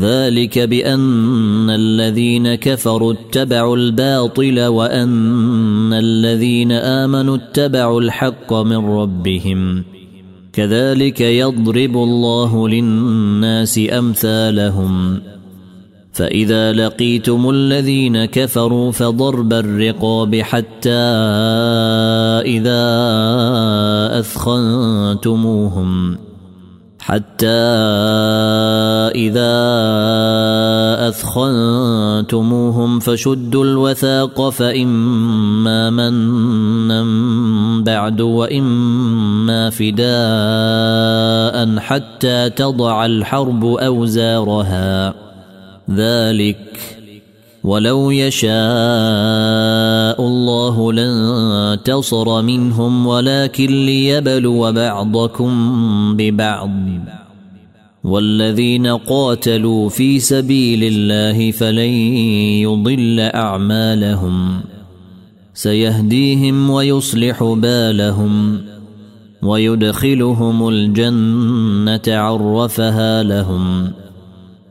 ذلك بان الذين كفروا اتبعوا الباطل وان الذين امنوا اتبعوا الحق من ربهم كذلك يضرب الله للناس امثالهم فاذا لقيتم الذين كفروا فضرب الرقاب حتى اذا اثخنتموهم حتى اذا اثخنتموهم فشدوا الوثاق فاما منا بعد واما فداء حتى تضع الحرب اوزارها ذلك ولو يشاء انتصر منهم ولكن ليبلو بعضكم ببعض والذين قاتلوا في سبيل الله فلن يضل اعمالهم سيهديهم ويصلح بالهم ويدخلهم الجنه عرفها لهم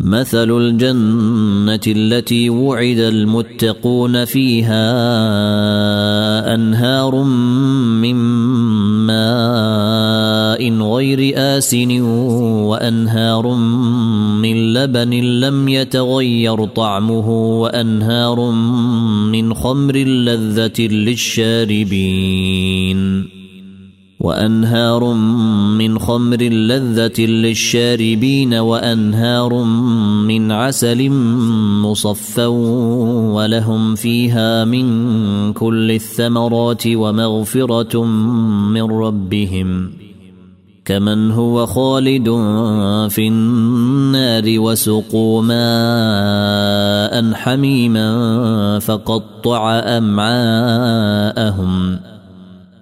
مثل الجنة التي وعد المتقون فيها أنهار من ماء غير آسن وأنهار من لبن لم يتغير طعمه وأنهار من خمر لذة للشاربين وانهار من خمر لذه للشاربين وانهار من عسل مصفى ولهم فيها من كل الثمرات ومغفره من ربهم كمن هو خالد في النار وسقوا ماء حميما فقطع امعاءهم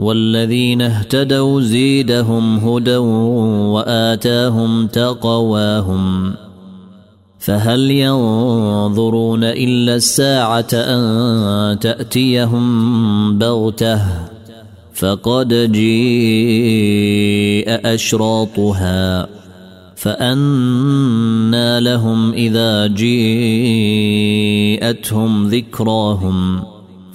والذين اهتدوا زيدهم هدى واتاهم تقواهم فهل ينظرون الا الساعه ان تاتيهم بغته فقد جيء اشراطها فانى لهم اذا جيءتهم ذكراهم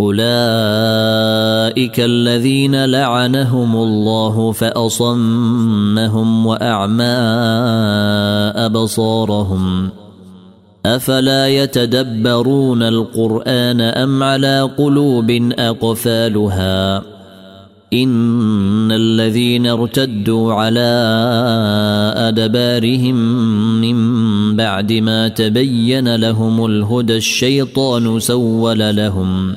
اولئك الذين لعنهم الله فاصمهم واعمى ابصارهم افلا يتدبرون القران ام على قلوب اقفالها ان الذين ارتدوا على ادبارهم من بعد ما تبين لهم الهدى الشيطان سول لهم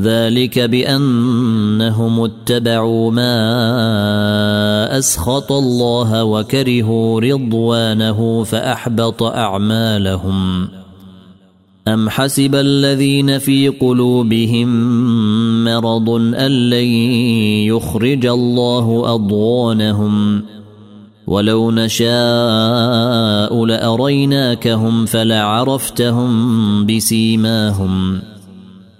ذلك بانهم اتبعوا ما اسخط الله وكرهوا رضوانه فاحبط اعمالهم ام حسب الذين في قلوبهم مرض ان لن يخرج الله اضغانهم ولو نشاء لاريناكهم فلعرفتهم بسيماهم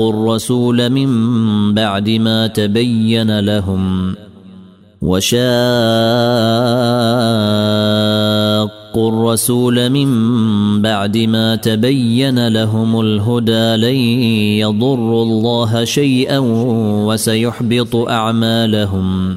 واتقوا الرسول من بعد ما تبين لهم وشاقوا الرسول من بعد ما تبين لهم الهدى لن يضروا الله شيئا وسيحبط اعمالهم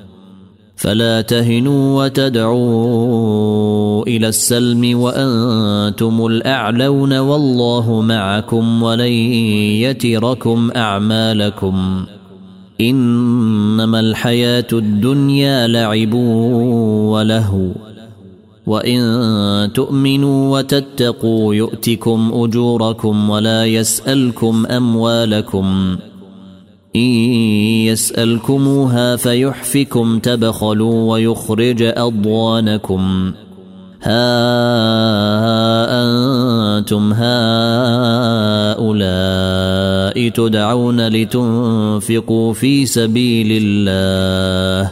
فلا تهنوا وتدعوا الى السلم وانتم الاعلون والله معكم ولن يتركم اعمالكم انما الحياه الدنيا لعب ولهو وان تؤمنوا وتتقوا يؤتكم اجوركم ولا يسالكم اموالكم إن يسألكموها فيحفكم تبخلوا ويخرج أضوانكم ها أنتم هؤلاء تدعون لتنفقوا في سبيل الله